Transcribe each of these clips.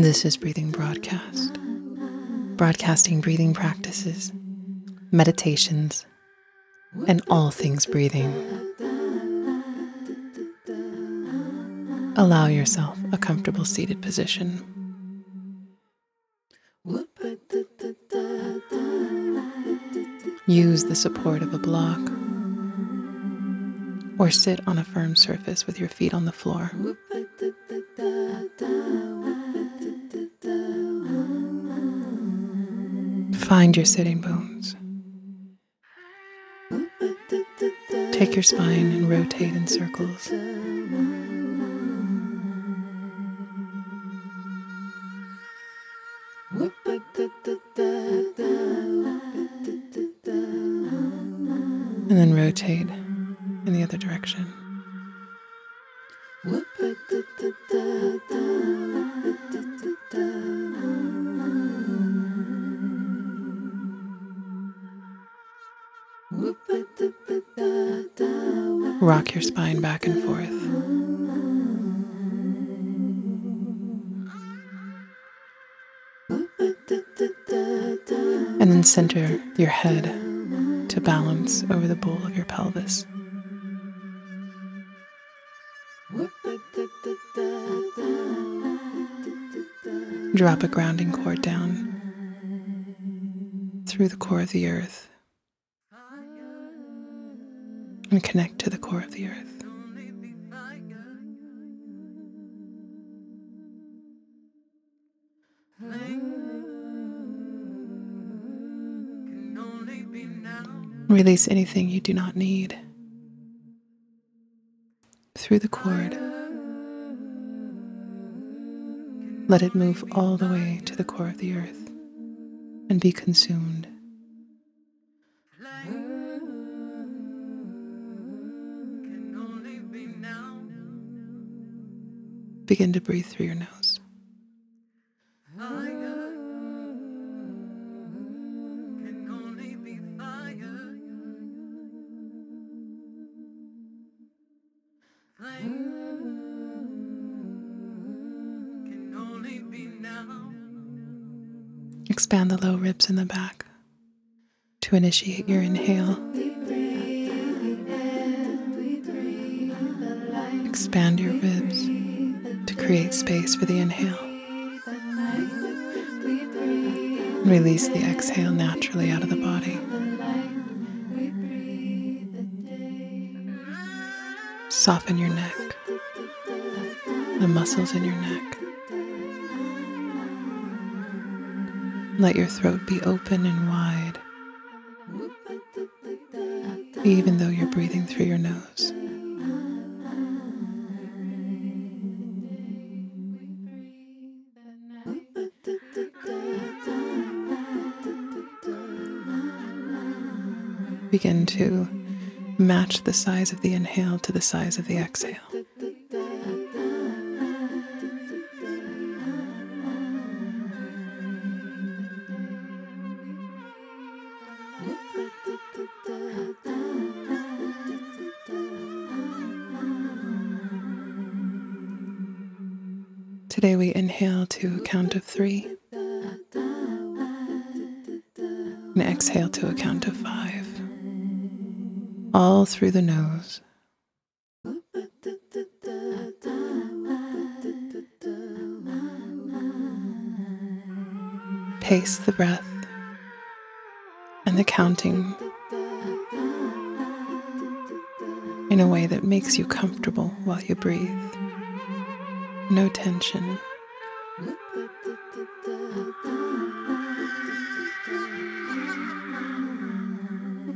This is Breathing Broadcast, broadcasting breathing practices, meditations, and all things breathing. Allow yourself a comfortable seated position. Use the support of a block or sit on a firm surface with your feet on the floor. Find your sitting bones. Take your spine and rotate in circles. And then rotate in the other direction. Rock your spine back and forth. And then center your head to balance over the bowl of your pelvis. Drop a grounding cord down through the core of the earth and connect to the core of the earth. Release anything you do not need through the cord. Let it move all the way to the core of the earth and be consumed. Begin to breathe through your nose. Expand the low ribs in the back to initiate your inhale. Expand your ribs create space for the inhale. Release the exhale naturally out of the body. Soften your neck, the muscles in your neck. Let your throat be open and wide, even though you're breathing through your nose. Begin to match the size of the inhale to the size of the exhale. Today we inhale to a count of three and exhale to a count of five, all through the nose. Pace the breath and the counting in a way that makes you comfortable while you breathe. No tension.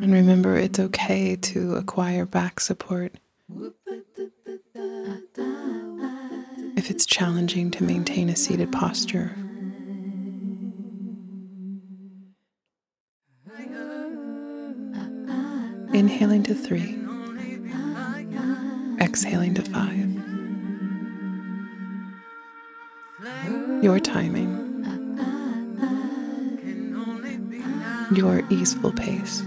And remember, it's okay to acquire back support if it's challenging to maintain a seated posture. Inhaling to three, exhaling to five. Your timing, your easeful pace.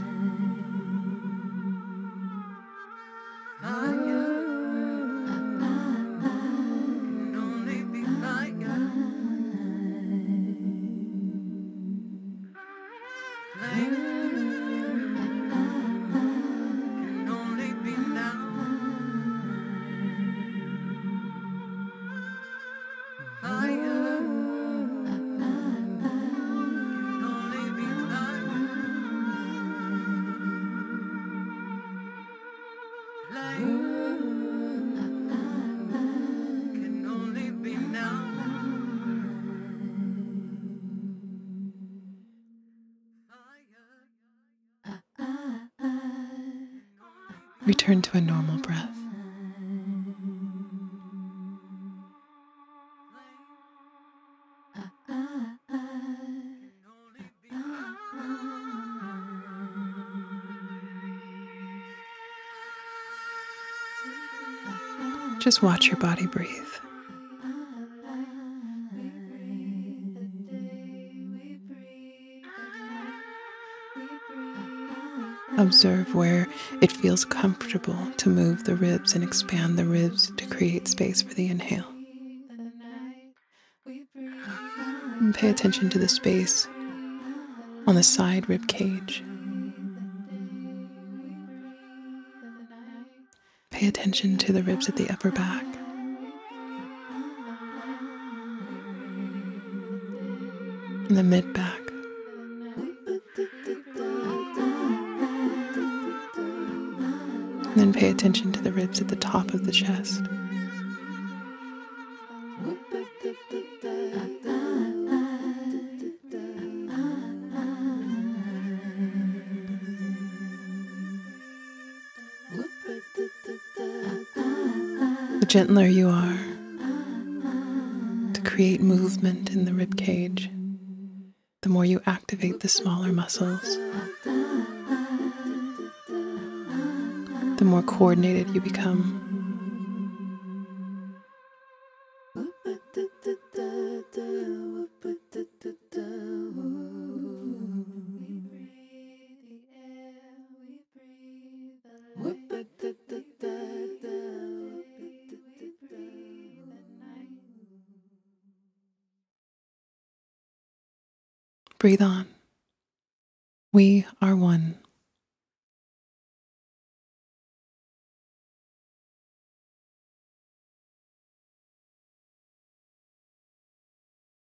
Return to a normal breath. Just watch your body breathe. Observe where it feels comfortable to move the ribs and expand the ribs to create space for the inhale. And pay attention to the space on the side rib cage. Pay attention to the ribs at the upper back. And the mid back. And then pay attention to the ribs at the top of the chest. The gentler you are to create movement in the rib cage, the more you activate the smaller muscles. The more coordinated you become. Breathe on. We are one.